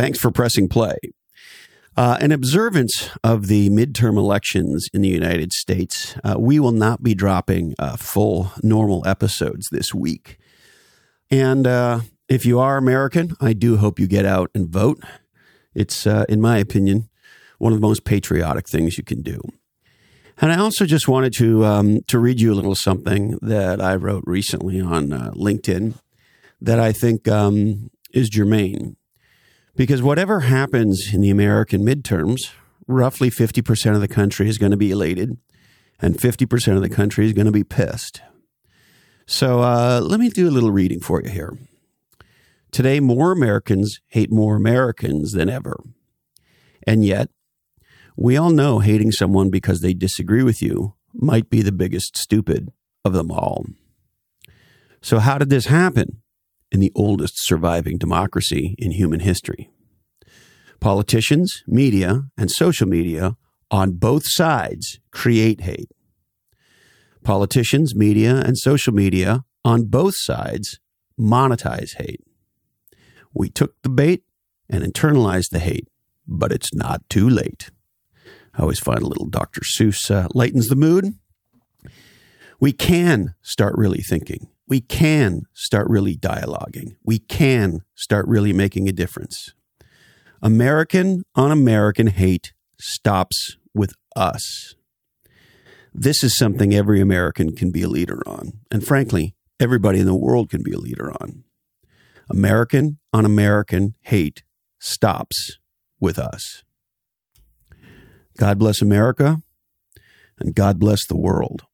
Thanks for pressing play. Uh, in observance of the midterm elections in the United States, uh, we will not be dropping uh, full normal episodes this week. And uh, if you are American, I do hope you get out and vote. It's, uh, in my opinion, one of the most patriotic things you can do. And I also just wanted to um, to read you a little something that I wrote recently on uh, LinkedIn that I think um, is germane because whatever happens in the American midterms, roughly 50% of the country is going to be elated and 50% of the country is going to be pissed. So uh, let me do a little reading for you here. Today, more Americans hate more Americans than ever. And yet, we all know hating someone because they disagree with you might be the biggest stupid of them all. So, how did this happen? In the oldest surviving democracy in human history. Politicians, media, and social media on both sides create hate. Politicians, media, and social media on both sides monetize hate. We took the bait and internalized the hate, but it's not too late. I always find a little Dr. Seuss uh, lightens the mood. We can start really thinking we can start really dialoguing. We can start really making a difference. American on American hate stops with us. This is something every American can be a leader on. And frankly, everybody in the world can be a leader on. American on American hate stops with us. God bless America and God bless the world.